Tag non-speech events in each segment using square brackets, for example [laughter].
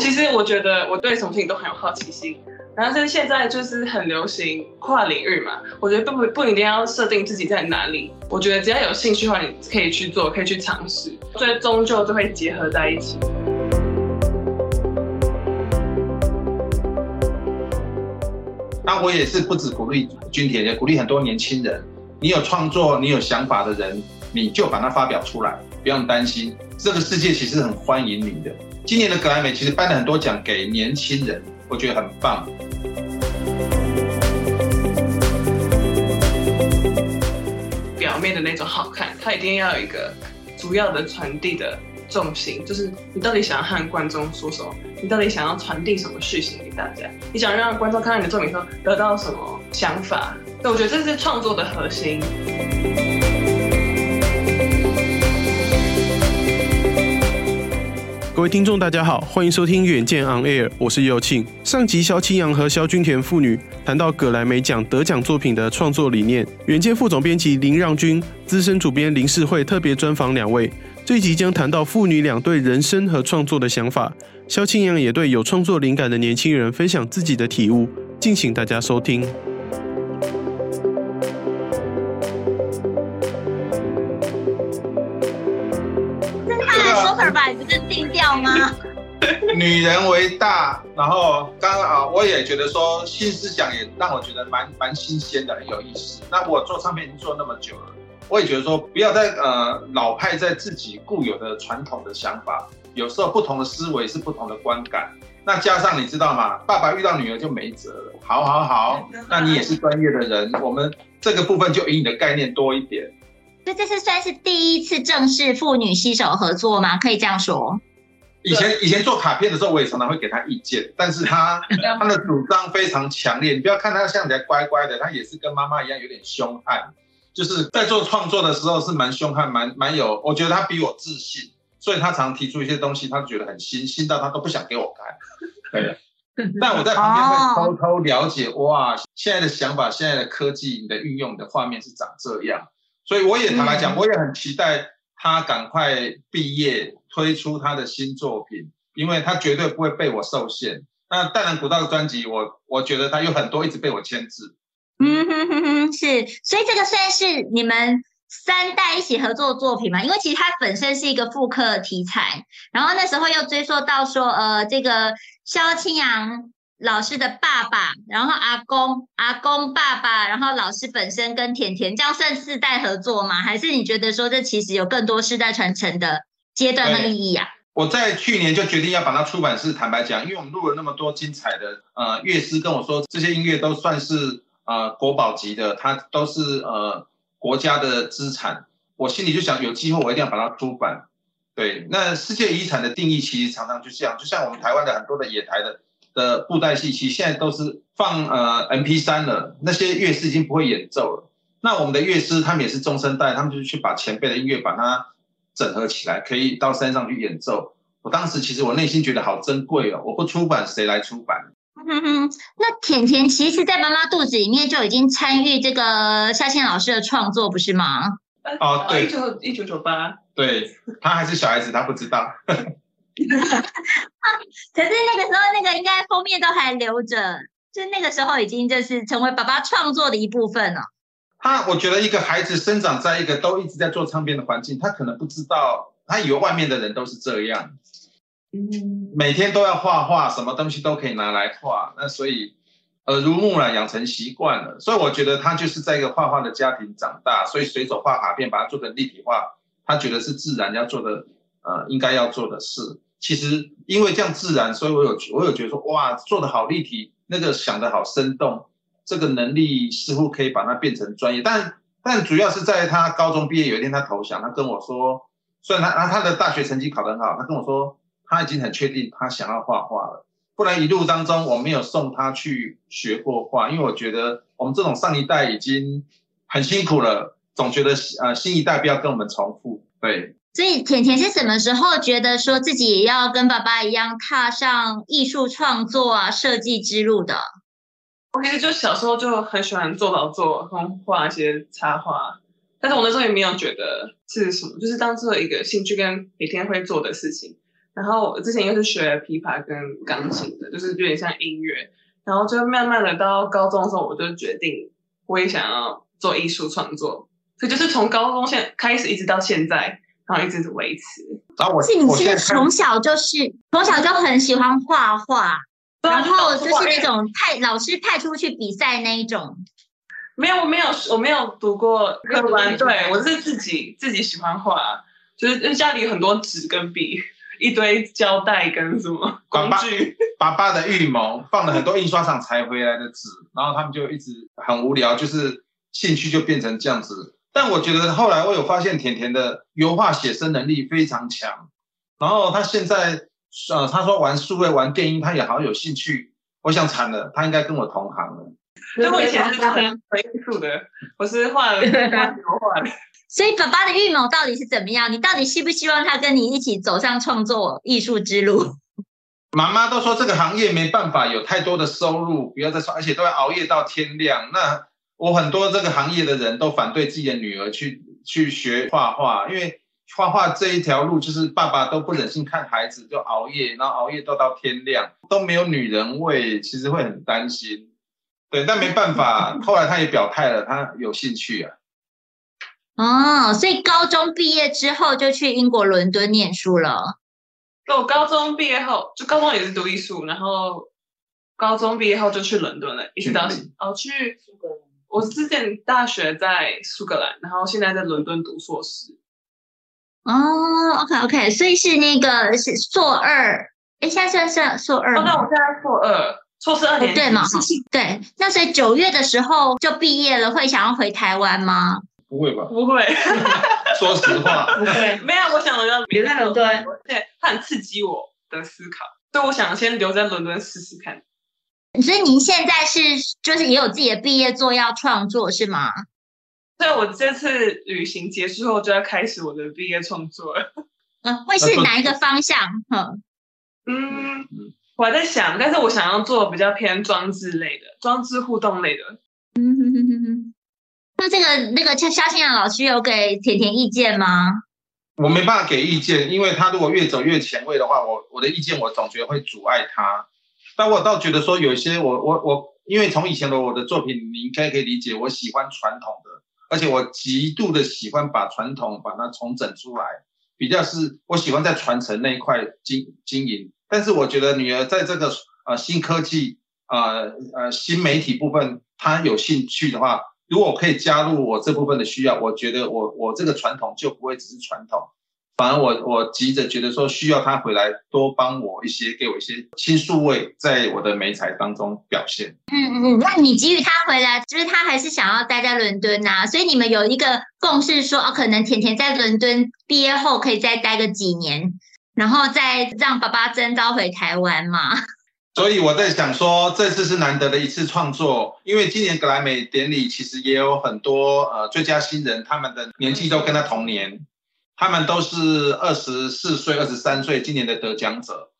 其实我觉得我对什么事情都很有好奇心，然后是现在就是很流行跨领域嘛，我觉得不不一定要设定自己在哪里，我觉得只要有兴趣的话，你可以去做，可以去尝试，所以终究就会结合在一起。那我也是不止鼓励钧甜，也鼓励很多年轻人，你有创作、你有想法的人，你就把它发表出来，不用担心，这个世界其实很欢迎你的。今年的格莱美其实颁了很多奖给年轻人，我觉得很棒。表面的那种好看，它一定要有一个主要的传递的重心，就是你到底想要和观众说什么？你到底想要传递什么讯息给大家？你想让观众看到你的作品后得到什么想法？对，我觉得这是创作的核心。各位听众，大家好，欢迎收听《远见 On Air》，我是尤庆。上集萧清扬和萧君田父女谈到葛莱美奖得奖作品的创作理念，远见副总编辑林让君、资深主编林世慧特别专访两位。这集将谈到父女俩对人生和创作的想法。萧清扬也对有创作灵感的年轻人分享自己的体悟，敬请大家收听。[laughs] 女人为大，然后刚刚啊，我也觉得说新思想也让我觉得蛮蛮新鲜的，很有意思。那我做唱片已经做那么久了，我也觉得说不要再呃老派在自己固有的传统的想法，有时候不同的思维是不同的观感。那加上你知道吗？爸爸遇到女儿就没辙了。好好好，那你也是专业的人，我们这个部分就以你的概念多一点。所以这是算是第一次正式父女携手合作吗？可以这样说。以前以前做卡片的时候，我也常常会给他意见，但是他 [laughs] 他的主张非常强烈。你不要看他像起来乖乖的，他也是跟妈妈一样有点凶悍，就是在做创作的时候是蛮凶悍，蛮蛮有。我觉得他比我自信，所以他常提出一些东西，他觉得很新，新到他都不想给我看。对。[laughs] 但我在旁边会偷偷了解，哇，现在的想法，现在的科技，你的运用你的画面是长这样。所以我也坦白讲，我也很期待他赶快毕业，推出他的新作品，因为他绝对不会被我受限。那淡然古道的专辑，我我觉得他有很多一直被我牵制。嗯哼哼哼，是，所以这个算是你们三代一起合作的作品嘛？因为其实它本身是一个复刻题材，然后那时候又追溯到说，呃，这个萧清扬。老师的爸爸，然后阿公，阿公爸爸，然后老师本身跟甜甜，这样算四代合作吗？还是你觉得说这其实有更多世代传承的阶段的意义啊？我在去年就决定要把它出版是坦白讲，因为我们录了那么多精彩的呃乐师跟我说，这些音乐都算是呃国宝级的，它都是呃国家的资产。我心里就想，有机会我一定要把它出版。对，那世界遗产的定义其实常常就这样，就像我们台湾的很多的野台的。的布袋戏，其实现在都是放呃 M P 三了，那些乐师已经不会演奏了。那我们的乐师他们也是中生代，他们就是去把前辈的音乐把它整合起来，可以到山上去演奏。我当时其实我内心觉得好珍贵哦，我不出版谁来出版？嗯哼，那甜甜其实，在妈妈肚子里面就已经参与这个萧清扬老师的创作，不是吗？哦，对，一九一九九八，对，他还是小孩子，他不知道。[laughs] 可是那个时候，那个应该封面都还留着，就那个时候已经就是成为爸爸创作的一部分了。他，我觉得一个孩子生长在一个都一直在做唱片的环境，他可能不知道，他以为外面的人都是这样，嗯，每天都要画画，什么东西都可以拿来画，那所以耳濡目染养成习惯了。所以我觉得他就是在一个画画的家庭长大，所以随手画卡片，把它做成立体画，他觉得是自然要做的，呃，应该要做的事。其实因为这样自然，所以我有我有觉得说，哇，做的好立体，那个想的好生动，这个能力似乎可以把它变成专业。但但主要是在他高中毕业有一天，他投降，他跟我说，虽然他他的大学成绩考得很好，他跟我说他已经很确定他想要画画了。不然一路当中我没有送他去学过画，因为我觉得我们这种上一代已经很辛苦了，总觉得呃新一代不要跟我们重复，对。所以甜甜是什么时候觉得说自己也要跟爸爸一样踏上艺术创作啊、设计之路的？我其实就小时候就很喜欢做劳作，画一些插画，但是我那时候也没有觉得是什么，就是当做一个兴趣跟每天会做的事情。然后我之前又是学琵琶跟钢琴的，就是有点像音乐。然后就慢慢的到高中的时候，我就决定我也想要做艺术创作，所以就是从高中现开始一直到现在，然后一直维持。然后我是你是不是从小就是从小就很喜欢画画，然后就是那种派老师派出去比赛那一种。没有，我没有，我没有读过课文。对，我是自己自己喜欢画，就是家里很多纸跟笔。一堆胶带跟什么工具，爸爸的预谋放了很多印刷厂裁回来的纸，然后他们就一直很无聊，就是兴趣就变成这样子。但我觉得后来我有发现甜甜的油画写生能力非常强，然后他现在呃他说玩数位玩电音他也好有兴趣，我想惨了，他应该跟我同行了。所以我以前是学艺术的，我是画画 [laughs] 油画的。所以爸爸的预谋到底是怎么样？你到底希不希望他跟你一起走上创作艺术之路？[laughs] 妈妈都说这个行业没办法有太多的收入，不要再说，而且都要熬夜到天亮。那我很多这个行业的人都反对自己的女儿去去学画画，因为画画这一条路就是爸爸都不忍心看孩子就熬夜，然后熬夜到到天亮都没有女人味，其实会很担心。对，但没办法，[laughs] 后来他也表态了，他有兴趣啊。哦，所以高中毕业之后就去英国伦敦念书了。那我高中毕业后，就高中也是读艺术，然后高中毕业后就去伦敦了，一直到哦去苏格兰。我之前大学在苏格兰，然后现在在伦敦读硕士。哦，OK OK，所以是那个是硕二，哎，现在算算硕二吗？哦，那我现在硕二，硕士二年级，对吗？对，那所以九月的时候就毕业了，会想要回台湾吗？不会吧？不会 [laughs] [laughs] 说实话，不会。没有，我想的要留在伦敦，对，它很刺激我的思考，所以我想先留在伦敦试试看。所以您现在是就是也有自己的毕业作要创作是吗？所以我这次旅行结束后就要开始我的毕业创作了。[laughs] 嗯，会是哪一个方向？嗯嗯，我还在想，但是我想要做比较偏装置类的，装置互动类的。嗯哼哼哼哼。那这个那个萧萧清扬老师有给甜甜意见吗？我没办法给意见，因为他如果越走越前卫的话，我我的意见我总觉得会阻碍他。但我倒觉得说有一些我我我，因为从以前的我的作品，你应该可以理解，我喜欢传统的，而且我极度的喜欢把传统把它重整出来，比较是我喜欢在传承那一块经经营。但是我觉得女儿在这个呃新科技呃呃新媒体部分，她有兴趣的话。如果可以加入我这部分的需要，我觉得我我这个传统就不会只是传统，反而我我急着觉得说需要他回来多帮我一些，给我一些新数位在我的媒材当中表现。嗯嗯嗯，那你给予他回来，就是他还是想要待在伦敦呐，所以你们有一个共识说，哦，可能甜甜在伦敦毕业后可以再待个几年，然后再让爸爸征召回台湾嘛。所以我在想说，这次是难得的一次创作，因为今年格莱美典礼其实也有很多呃最佳新人，他们的年纪都跟他同年，他们都是二十四岁、二十三岁，今年的得奖者。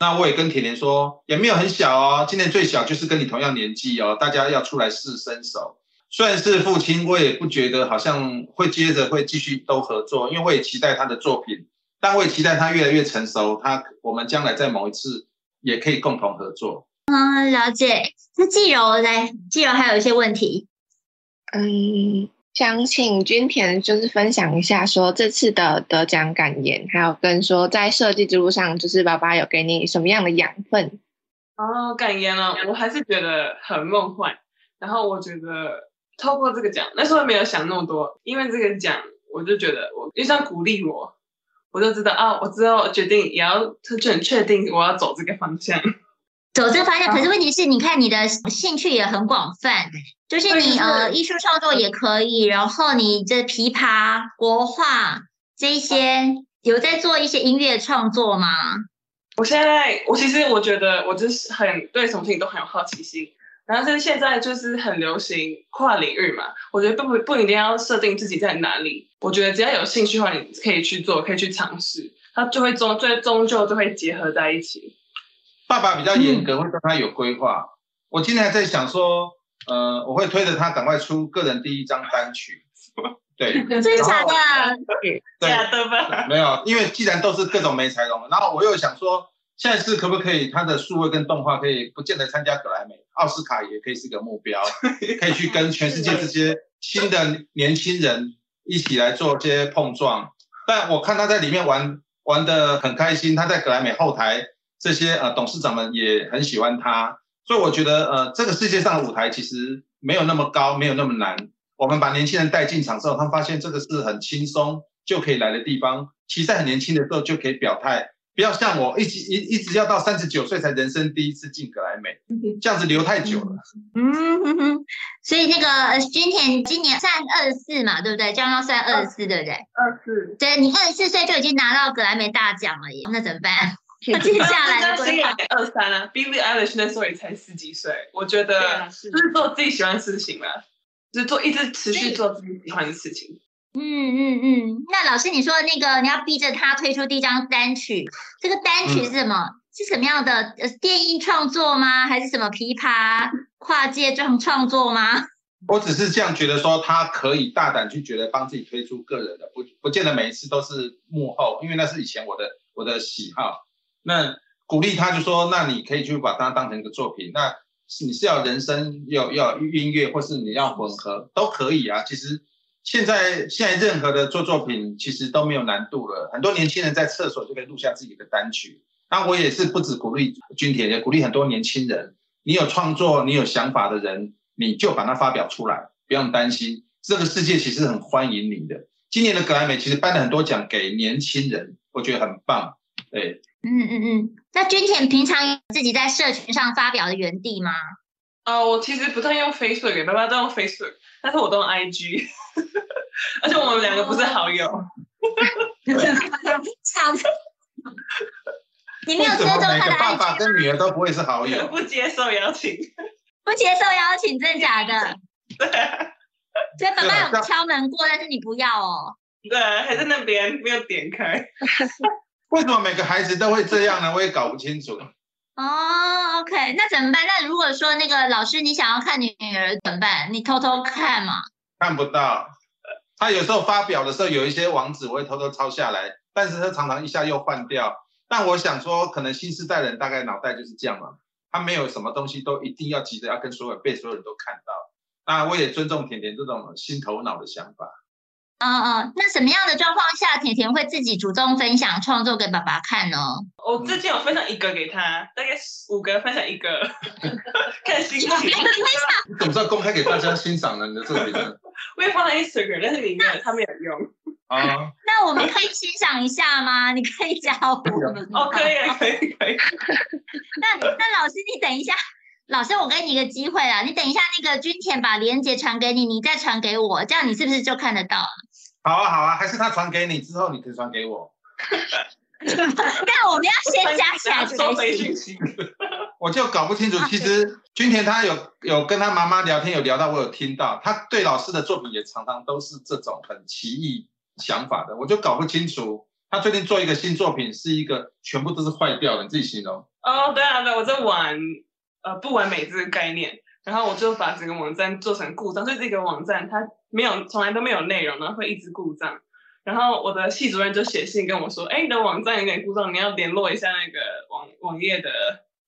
那我也跟甜甜说，也没有很小哦，今年最小就是跟你同样年纪哦，大家要出来试身手。虽然是父亲，我也不觉得好像会接着会继续都合作，因为我也期待他的作品，但我也期待他越来越成熟，他我们将来在某一次。也可以共同合作。嗯，了解。那季柔呢？季柔还有一些问题。嗯，想请君田就是分享一下，说这次的得奖感言，还有跟说在设计之路上，就是爸爸有给你什么样的养分？哦，感言啊，我还是觉得很梦幻。然后我觉得透过这个奖，那时候没有想那么多，因为这个奖，我就觉得我就像鼓励我。我就知道啊，我之后决定也要，就很确定我要走这个方向，走这个方向。可是问题是，你看你的兴趣也很广泛，就是你呃艺术创作也可以，然后你这琵琶、国画这一些有在做一些音乐创作吗？我现在我其实我觉得我就是很对什么事情都很有好奇心。然后就是现在就是很流行跨领域嘛，我觉得不不不一定要设定自己在哪里，我觉得只要有兴趣的话，你可以去做，可以去尝试，它就会终最终究就会结合在一起。爸爸比较严格，会对他有规划。嗯、我今天还在想说，呃，我会推着他赶快出个人第一张单曲，[laughs] 对，[laughs] 真的假的？假的吧？没有，因为既然都是各种没才容，然后我又想说，下一次可不可以他的数位跟动画可以不见得参加格莱美，奥斯卡也可以是个目标，[laughs] 可以去跟全世界这些新的年轻人一起来做这些碰撞。但我看他在里面玩玩的很开心，他在格莱美后台这些呃董事长们也很喜欢他，所以我觉得呃这个世界上的舞台其实没有那么高，没有那么难。我们把年轻人带进场之后，他们发现这个是很轻松就可以来的地方。其实在很年轻的时候就可以表态，不要像我一直一一直要到三十九岁才人生第一次进格莱美，这样子留太久了。嗯哼哼，所以那个君田今年算二十四嘛，对不对？将要算二十四，对不对？二十四。对，你二十四岁就已经拿到格莱美大奖了耶，那怎么办？那接下来的规划？二三啊，Billie Eilish 那时候也才十几岁，我觉得就是做自己喜欢的事情了。就是做一直持续做自己喜欢的事情。嗯嗯嗯。那老师，你说的那个你要逼着他推出第一张单曲，这个单曲是什么？嗯、是什么样的？呃，电音创作吗？还是什么琵琶跨界创创作吗？我只是这样觉得，说他可以大胆去觉得帮自己推出个人的，不不见得每一次都是幕后，因为那是以前我的我的喜好。那鼓励他就说，那你可以去把它当成一个作品。那。你是要人声要要音乐，或是你要混合都可以啊。其实现在现在任何的做作品其实都没有难度了。很多年轻人在厕所就可以录下自己的单曲。那我也是不止鼓励钧田，也鼓励很多年轻人。你有创作、你有想法的人，你就把它发表出来，不用担心。这个世界其实很欢迎你的。今年的格莱美其实颁了很多奖给年轻人，我觉得很棒。对。嗯嗯嗯，那君田平常自己在社群上发表的原地吗？呃，我其实不太用 Facebook，爸爸都用 Facebook，但是我都用 IG，[laughs] 而且我们两个不是好友。[laughs] 你没有追踪他的 IG？爸爸跟女儿都不会是好友。不接受邀请。[laughs] 不接受邀请，真的假的？对。所以爸爸有敲门过，但是你不要哦。对，还在那边没有点开。[laughs] 为什么每个孩子都会这样呢？我也搞不清楚。哦，OK，那怎么办？那如果说那个老师，你想要看你女儿怎么办？你偷偷看嘛？看不到。他有时候发表的时候有一些网址，我会偷偷抄下来，但是他常常一下又换掉。但我想说，可能新时代人大概脑袋就是这样嘛，他没有什么东西都一定要急着要跟所有被所有人都看到。那我也尊重甜甜这种新头脑的想法。嗯嗯，那什么样的状况下，甜甜会自己主动分享创作给爸爸看呢？我最近有分享一个给他，大概五个分享一个，[laughs] 看心情。[laughs] 你怎么知道公开给大家欣赏了？你的作品呢？[laughs] 我也放在 Instagram，但是里面他没有用。啊，那我们可以欣赏一下吗？你可以教我们。哦，可以，可以，可以。那那老师，你等一下。老师，我给你一个机会啊，你等一下那个君田把链接传给你，你再传给我，这样你是不是就看得到？好啊，好啊，还是他传给你之后，你可以传给我。[laughs] 那我们要先加起来信息。[laughs] 我就搞不清楚，其实君田他有有跟他妈妈聊天，有聊到我有听到，他对老师的作品也常常都是这种很奇异想法的，我就搞不清楚。他最近做一个新作品，是一个全部都是坏掉的，你自己形容。哦，对啊，对，我在玩。呃，不完美这个概念，然后我就把整个网站做成故障，所以这个网站它没有，从来都没有内容，然后会一直故障。然后我的系主任就写信跟我说：“哎，你的网站有点故障，你要联络一下那个网网页的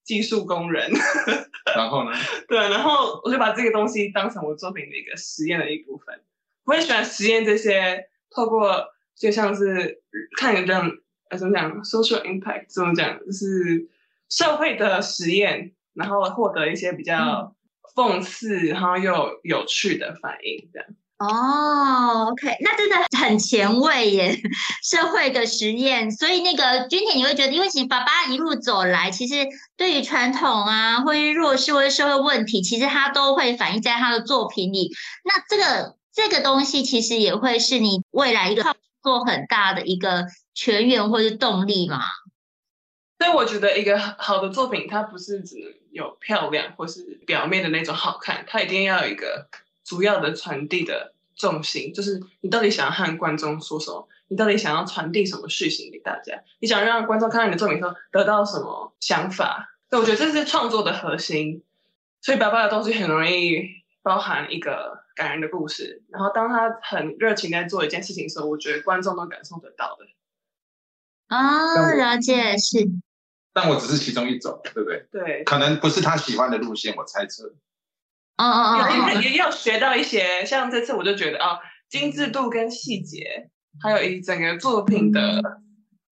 技术工人。[laughs] ”然后呢？[laughs] 对，然后我就把这个东西当成我作品的一个实验的一部分。我很喜欢实验这些，透过就像是看一个这样呃怎么讲，social impact 怎么讲，就是社会的实验。然后获得一些比较讽刺，嗯、然后又有，趣的反应，这样。哦，OK，那真的很前卫耶，[laughs] 社会的实验。所以那个君田，你会觉得，因为其实爸爸一路走来，其实对于传统啊，或是弱势或者社会问题，其实他都会反映在他的作品里。那这个这个东西，其实也会是你未来一个创作很大的一个泉源或是动力嘛。所以我觉得一个好的作品，它不是只能有漂亮或是表面的那种好看，它一定要有一个主要的传递的重心，就是你到底想要和观众说什么，你到底想要传递什么事情给大家，你想让观众看到你的作品后得到什么想法。那我觉得这是创作的核心。所以爸爸的东西很容易包含一个感人的故事。然后当他很热情在做一件事情的时候，我觉得观众都感受得到的。哦，了解是。但我只是其中一种，对不对？对。可能不是他喜欢的路线，我猜测。哦哦哦。也也要学到一些，像这次我就觉得啊、哦，精致度跟细节，还有一整个作品的、嗯、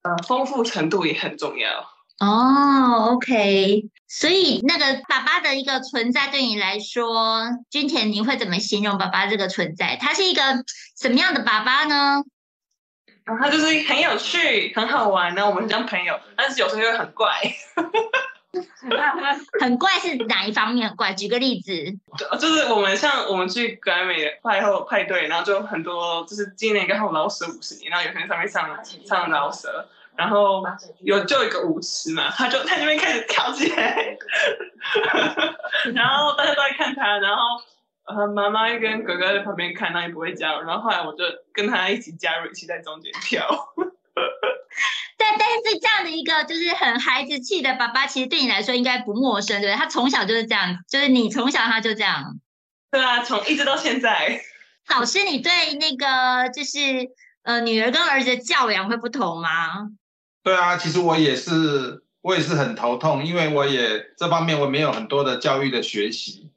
呃丰富程度也很重要。哦，OK。所以那个爸爸的一个存在对你来说，君田，你会怎么形容爸爸这个存在？他是一个什么样的爸爸呢？然后他就是很有趣，很好玩呢。我们很像朋友，但是有时候又很怪。[laughs] 很怪是哪一方面很怪？举个例子。就是我们像我们去格莱美派后派对，然后就很多，就是今年刚好老舍五十年，然后有人上面唱唱老舍，然后有就一个舞池嘛，他就在那边开始跳起来，[laughs] 然后大家都在看他，然后。呃，妈妈跟哥哥在旁边看，他也不会加入。然后后来我就跟他一起加入，一起在中间跳。[laughs] 对，但是这样的一个就是很孩子气的爸爸，其实对你来说应该不陌生，对不对？他从小就是这样，就是你从小他就这样。对啊，从一直到现在。老师，你对那个就是呃女儿跟儿子的教养会不同吗？对啊，其实我也是，我也是很头痛，因为我也这方面我没有很多的教育的学习。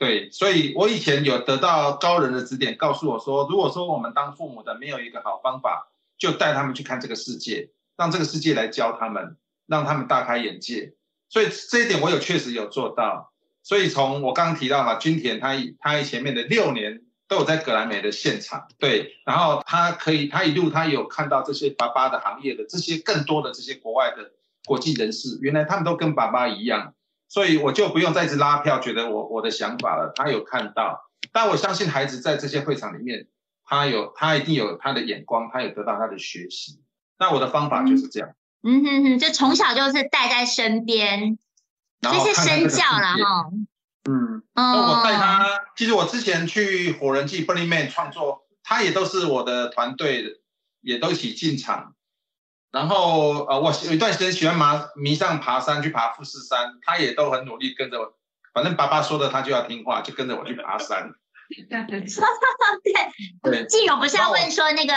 对，所以我以前有得到高人的指点，告诉我说，如果说我们当父母的没有一个好方法，就带他们去看这个世界，让这个世界来教他们，让他们大开眼界。所以这一点我有确实有做到。所以从我刚刚提到嘛，君田他他前面的六年都有在格莱美的现场，对，然后他可以他一路他有看到这些爸爸的行业的这些更多的这些国外的国际人士，原来他们都跟爸爸一样。所以我就不用再次拉票，觉得我我的想法了。他有看到，但我相信孩子在这些会场里面，他有他一定有他的眼光，他有得到他的学习。那我的方法就是这样。嗯哼哼，就从小就是带在身边，这是身教了哈。嗯，那我带他，其实我之前去火人记 Burning Man 创作，他也都是我的团队，也都一起进场。然后呃，我有一段时间喜欢爬迷上爬山，去爬富士山，他也都很努力跟着我。反正爸爸说的，他就要听话，就跟着我去爬山。对对，季勇不是要问说那个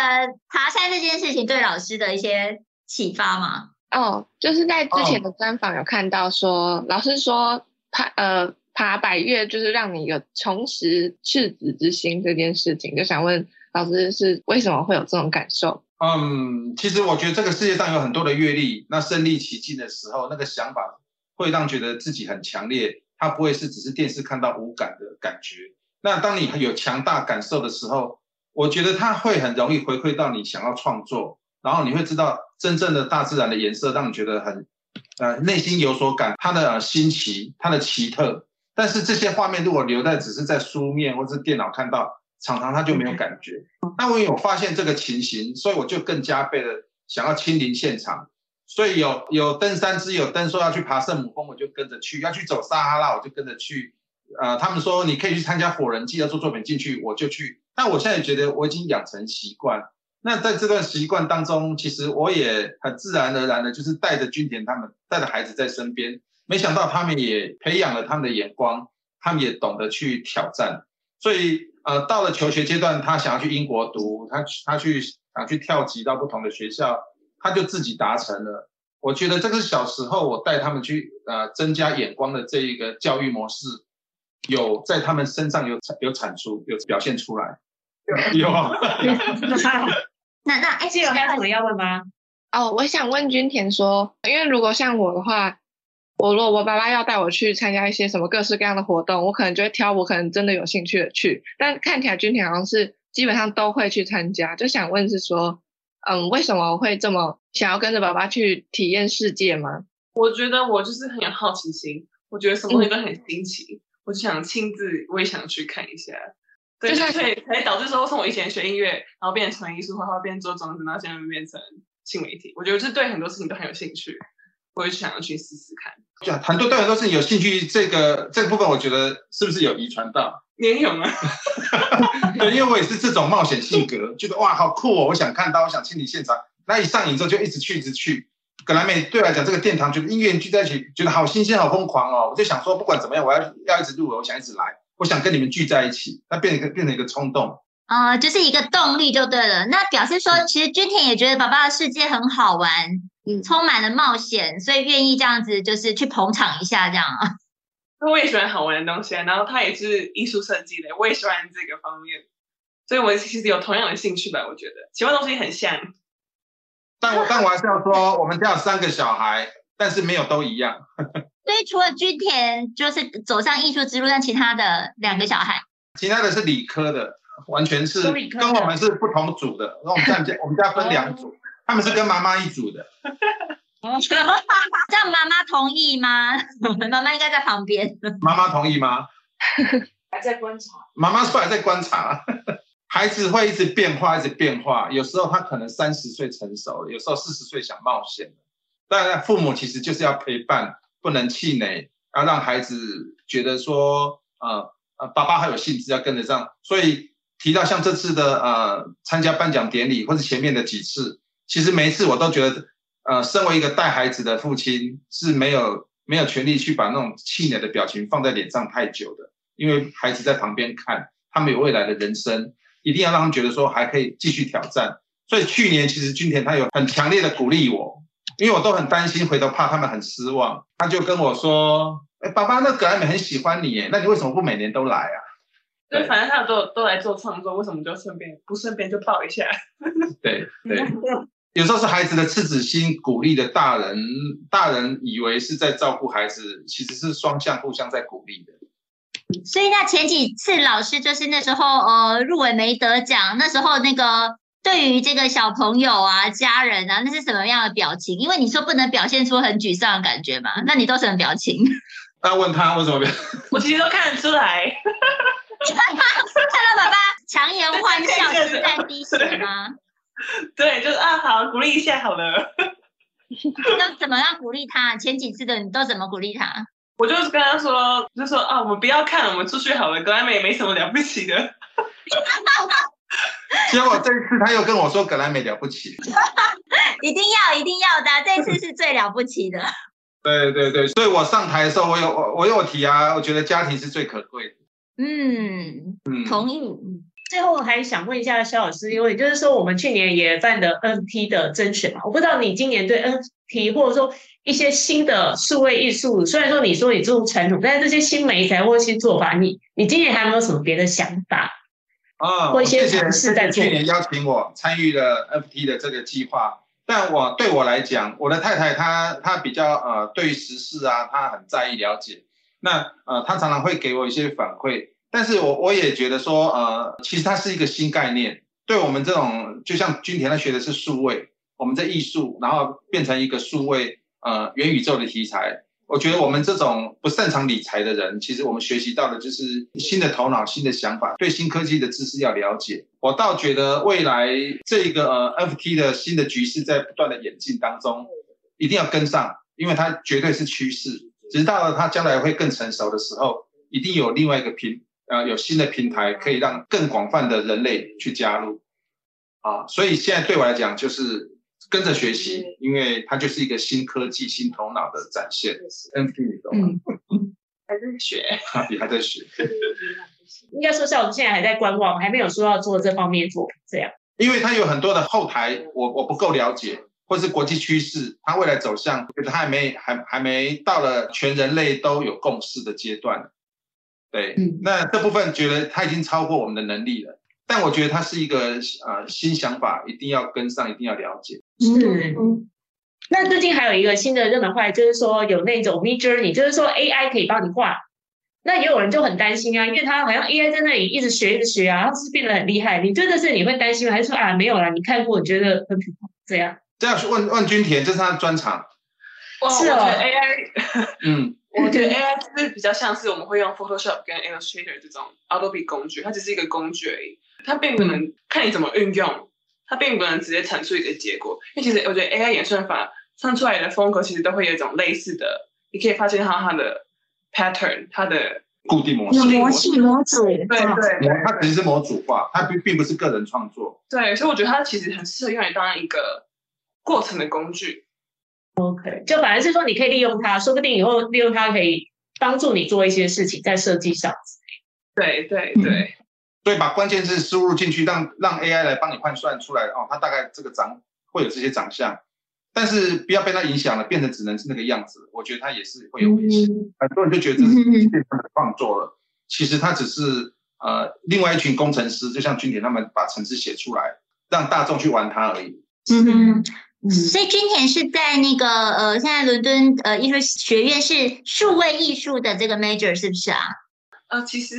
爬山这件事情对。老师的一些启发吗？哦，就是在之前的专访有看到说，老师说爬呃爬百岳就是让你有重拾赤子之心这件事情，就想问老师是为什么会有这种感受？嗯，其实我觉得这个世界上有很多的阅历，那身历其境的时候，那个想法会让觉得自己很强烈，它不会是只是电视看到无感的感觉。那当你有强大感受的时候，我觉得它会很容易回馈到你想要创作，然后你会知道真正的大自然的颜色，让你觉得很呃内心有所感，它的新奇，它的奇特。但是这些画面如果留在只是在书面或是电脑看到。常常他就没有感觉，那我有发现这个情形，所以我就更加倍的想要亲临现场。所以有有登山之友登说要去爬圣母峰，我就跟着去；要去走撒哈拉，我就跟着去。呃，他们说你可以去参加火人祭要做作品进去，我就去。但我现在觉得我已经养成习惯。那在这段习惯当中，其实我也很自然而然的，就是带着君田他们，带着孩子在身边。没想到他们也培养了他们的眼光，他们也懂得去挑战。所以。呃，到了求学阶段，他想要去英国读，他他去想去跳级到不同的学校，他就自己达成了。我觉得这个是小时候我带他们去呃增加眼光的这一个教育模式，有在他们身上有有产出，有表现出来。有。那那哎，这有还有什么要问吗？哦，我想问君田说，因为如果像我的话。我如果我爸爸要带我去参加一些什么各式各样的活动，我可能就会挑我可能真的有兴趣的去。但看起来君恬好像是基本上都会去参加，就想问是说，嗯，为什么我会这么想要跟着爸爸去体验世界吗？我觉得我就是很有好奇心，我觉得什么东西都很新奇，嗯、我就想亲自，我也想去看一下。对，所以才导致说，从我以前学音乐，然后变成艺术画画，变做装置，然后现在变成新媒体。我觉得是对很多事情都很有兴趣。我也想要去试试看。对啊，很多对很多事情有兴趣，这个这个部分，我觉得是不是有遗传到？你也有啊？[laughs] 对，因为我也是这种冒险性格，觉得哇，好酷哦！我想看到，我想亲临现场。那一上瘾之后，就一直去，一直去。格莱美对我来讲，这个殿堂，觉得音乐人聚在一起，觉得好新鲜，好疯狂哦！我就想说，不管怎么样，我要要一直录，我想一直来。我想跟你们聚在一起，那变成一个变成一个冲动。啊、呃，就是一个动力就对了。那表示说，其实钧甜也觉得爸爸的世界很好玩，嗯，充满了冒险，所以愿意这样子，就是去捧场一下这样啊。我也喜欢好玩的东西啊，然后他也是艺术设计的，我也喜欢这个方面，所以我其实有同样的兴趣吧。我觉得喜欢东西很像。但我 [laughs] 但我还是要说，我们家有三个小孩，但是没有都一样。[laughs] 所以除了钧甜就是走上艺术之路，但其他的两个小孩，其他的是理科的。完全是跟我们是不同组的，那我们家我们家分两组，他们是跟妈妈一组的。[laughs] 这样妈妈同意吗？[laughs] 妈妈应该在旁边。妈妈同意吗？还在观察。妈妈说还在观察。孩子会一直变化，一直变化。有时候他可能三十岁成熟了，有时候四十岁想冒险。当然，父母其实就是要陪伴，不能气馁，要让孩子觉得说，呃呃，爸爸还有兴致要跟得上，所以。提到像这次的呃参加颁奖典礼，或者前面的几次，其实每一次我都觉得，呃，身为一个带孩子的父亲是没有没有权利去把那种气馁的表情放在脸上太久的，因为孩子在旁边看，他们有未来的人生，一定要让他们觉得说还可以继续挑战。所以去年其实钧甜他有很强烈的鼓励我，因为我都很担心，回头怕他们很失望，他就跟我说：“哎，爸爸，那葛莱美很喜欢你耶，那你为什么不每年都来啊？”对，反正他们都都来做创作，为什么就顺便不顺便就抱一下？对 [laughs] 对，有时候是孩子的赤子心鼓励的大人，大人以为是在照顾孩子，其实是双向互相在鼓励的。所以那前几次老师就是那时候呃入围没得奖，那时候那个对于这个小朋友啊、家人啊，那是什么样的表情？因为你说不能表现出很沮丧的感觉嘛，那你都什么表情？[laughs] 那问他为什么？[laughs] 我其实都看得出来。[laughs] 看到爸爸强颜欢笑，是在滴血吗？[laughs] 对，就是啊，好，鼓励一下好了。[laughs] 那怎么样鼓励他？前几次的你都怎么鼓励他？我就是跟他说，就说啊，我们不要看，我们出去好了。格莱美也没什么了不起的。结果这一次他又跟我说格莱美了不起。一定要，一定要的，这次是最了不起的。对对对，所以我上台的时候，我有我我有提啊，我觉得家庭是最可贵的。嗯，同意。最后还想问一下肖老师，因为就是说我们去年也办的 NFT 的甄选嘛，我不知道你今年对 NFT 或者说一些新的数位艺术，虽然说你说你注重传统，但是这些新媒材或新做法，你你今年还有没有什么别的想法？啊，或一些尝试在去年邀请我参与了 NFT 的这个计划，但我对我来讲，我的太太她她比较呃对于时事啊，她很在意了解。那呃，他常常会给我一些反馈，但是我我也觉得说，呃，其实它是一个新概念，对我们这种就像君田他学的是数位，我们在艺术，然后变成一个数位呃元宇宙的题材，我觉得我们这种不擅长理财的人，其实我们学习到的就是新的头脑、新的想法，对新科技的知识要了解。我倒觉得未来这个呃 FT 的新的局势在不断的演进当中，一定要跟上，因为它绝对是趋势。直到了它将来会更成熟的时候，一定有另外一个平，呃，有新的平台可以让更广泛的人类去加入，啊，所以现在对我来讲就是跟着学习，因为它就是一个新科技、新头脑的展现。NFT 你懂吗？嗯，[laughs] 还在学，你 [laughs] 还在学。[laughs] 应该说像我们现在还在观望，还没有说要做这方面做这样。因为它有很多的后台，我我不够了解。或是国际趋势，它未来走向，觉得它还没还还没到了全人类都有共识的阶段。对，嗯，那这部分觉得它已经超过我们的能力了。但我觉得它是一个呃新想法，一定要跟上，一定要了解。是。那最近还有一个新的热门话题，就是说有那种 Midjourney，就是说 AI 可以帮你画。那也有人就很担心啊，因为他好像 AI 在那里一直学一直学啊，然后是变得很厉害。你真的是你会担心吗？还是说啊没有啦？你看过，你觉得很普通这样？这样问问君田，这是他的专长。是哦，AI，[laughs] 嗯，我觉得 [laughs] AI 是比较像是我们会用 Photoshop 跟 Illustrator 这种 Adobe 工具，它只是一个工具而已，它并不能看你怎么运用，它并不能直接产出一个结果。因为其实我觉得 AI 演算法唱出来的风格其实都会有一种类似的，你可以发现它它的 pattern，它的固定模式，模式模组，对对，它其实是模组化，它并并不是个人创作。对，所以我觉得它其实很适合用来当一个。过程的工具，OK，就反而是说你可以利用它，说不定以后利用它可以帮助你做一些事情，在设计上。对对对，所以把关键字输入进去，让让 AI 来帮你换算出来哦，它大概这个长会有这些长相，但是不要被它影响了，变成只能是那个样子，我觉得它也是会有危险。很多人就觉得这是变成创作了，其实它只是呃另外一群工程师，就像君田他们把程式写出来，让大众去玩它而已。嗯。所以君田是在那个呃，现在伦敦呃艺术学院是数位艺术的这个 major 是不是啊？呃，其实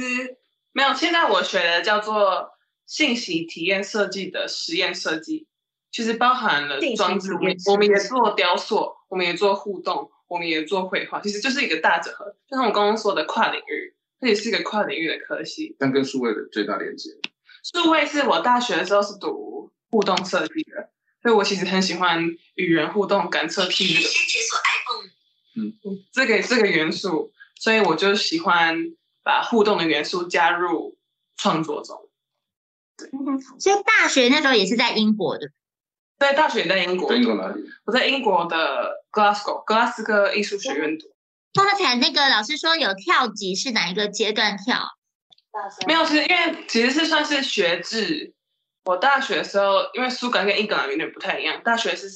没有，现在我学的叫做信息体验设计的实验设计，其实包含了装置，我们也做雕塑，我们也做互动，我们也做绘画，其实就是一个大整合，就像我刚刚说的跨领域，这也是一个跨领域的科系。但跟数位的最大连接，数位是我大学的时候是读互动设计的。所以我其实很喜欢与人互动、感测器这个，嗯，这个这个元素，所以我就喜欢把互动的元素加入创作中。对，所以大学那时候也是在英国的。对，大学也在英国。英国哪里？我在英国的 Glasgow 格拉斯哥艺术学院读。刚才那个老师说有跳级，是哪一个阶段跳？没有，其实因为其实是算是学制。我大学的时候，因为苏格兰跟英格兰有点不太一样，大学是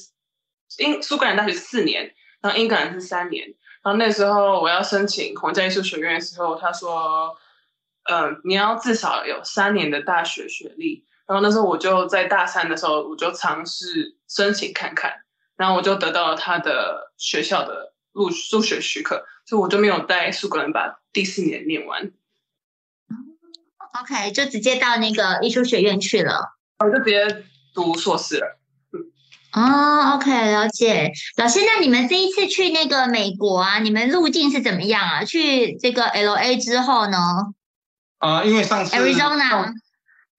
英苏格兰大学四年，然后英格兰是三年。然后那时候我要申请皇家艺术学院的时候，他说，呃，你要至少有三年的大学学历。然后那时候我就在大三的时候，我就尝试申请看看，然后我就得到了他的学校的入入学许可，所以我就没有在苏格兰把第四年念完。OK，就直接到那个艺术学院去了。我就直接读硕士了。哦，OK，了解。老师，那你们这一次去那个美国啊，你们路径是怎么样啊？去这个 LA 之后呢？啊、呃，因为上次 Arizona，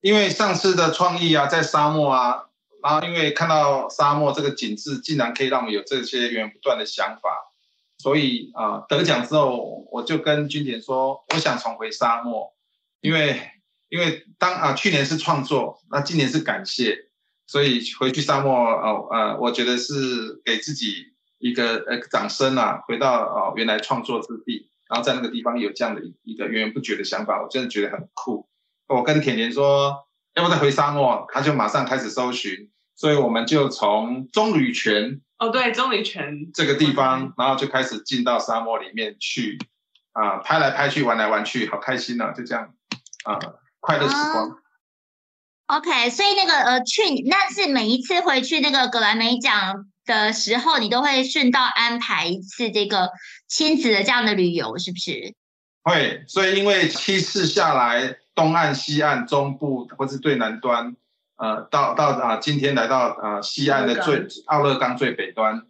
因为上次的创意啊，在沙漠啊，然后因为看到沙漠这个景致，竟然可以让我们有这些源源不断的想法，所以啊、呃，得奖之后，我就跟君姐说，我想重回沙漠，因为。因为当啊去年是创作，那今年是感谢，所以回去沙漠哦呃，我觉得是给自己一个呃掌声啊，回到哦原来创作之地，然后在那个地方有这样的一个源源不绝的想法，我真的觉得很酷。我跟甜甜说要不再回沙漠，他就马上开始搜寻，所以我们就从棕榈泉哦对棕榈泉这个地方，然后就开始进到沙漠里面去啊拍来拍去玩来玩去，好开心啊，就这样啊。快乐时光。Uh, OK，所以那个呃，去那是每一次回去那个格莱美奖的时候，你都会顺道安排一次这个亲子的这样的旅游，是不是？会，所以因为七次下来，东岸、西岸、中部或是最南端，呃，到到啊，今天来到呃西岸的最奥勒冈最北端，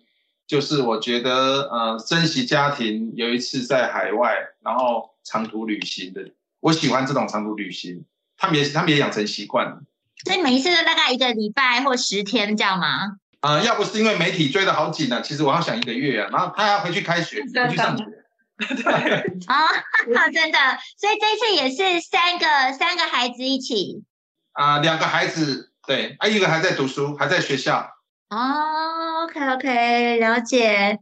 就是我觉得呃珍惜家庭，有一次在海外，然后长途旅行的。我喜欢这种长途旅行，他们也他们也养成习惯了。所以每一次都大概一个礼拜或十天这样吗？啊、呃，要不是因为媒体追的好紧呢、啊，其实我要想一个月啊。然后他要回去开学，回去上学。对啊、哦，[laughs] 真的。所以这次也是三个三个孩子一起。啊、呃，两个孩子，对，啊，一个还在读书，还在学校。哦，OK OK，了解。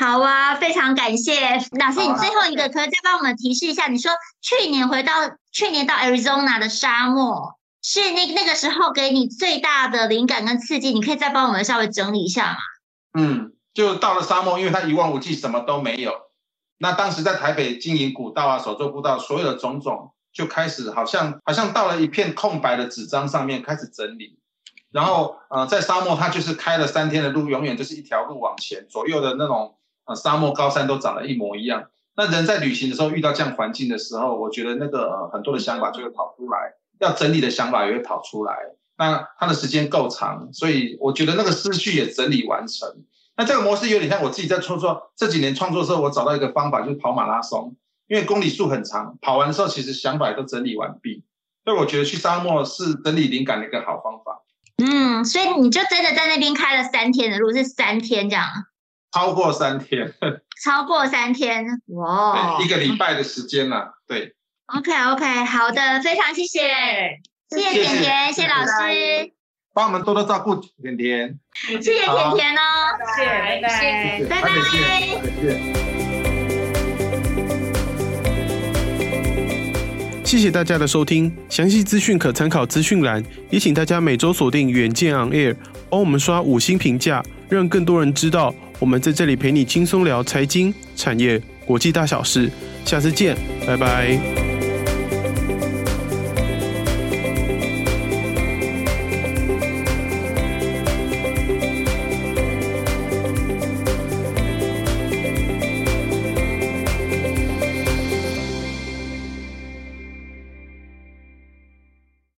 好啊，非常感谢老师。你最后一个可以再帮我们提示一下，你说去年回到去年到 Arizona 的沙漠，是那那个时候给你最大的灵感跟刺激，你可以再帮我们稍微整理一下吗？嗯，就到了沙漠，因为它一望无际，什么都没有。那当时在台北经营古道啊、手作步道，所有的种种就开始好像好像到了一片空白的纸张上面开始整理。然后呃，在沙漠它就是开了三天的路，永远就是一条路往前，左右的那种。沙漠高山都长得一模一样。那人在旅行的时候遇到这样环境的时候，我觉得那个、呃、很多的想法就会跑出来，要整理的想法也会跑出来。那它的时间够长，所以我觉得那个思绪也整理完成。那这个模式有点像我自己在创作这几年创作的时候，我找到一个方法，就是跑马拉松，因为公里数很长，跑完之后其实想法也都整理完毕。所以我觉得去沙漠是整理灵感的一个好方法。嗯，所以你就真的在那边开了三天的路，是三天这样。超过三天，[laughs] 超过三天，哇，一个礼拜的时间了，对。OK OK，好的，非常谢谢，谢谢甜甜，谢谢老师，帮我们多多照顾甜甜，谢谢甜甜哦，谢谢，拜拜，拜拜。谢谢大家的收听，详细资讯可参考资讯栏，也请大家每周锁定远见 On Air，帮我们刷五星评价，让更多人知道我们在这里陪你轻松聊财经、产业、国际大小事。下次见，拜拜。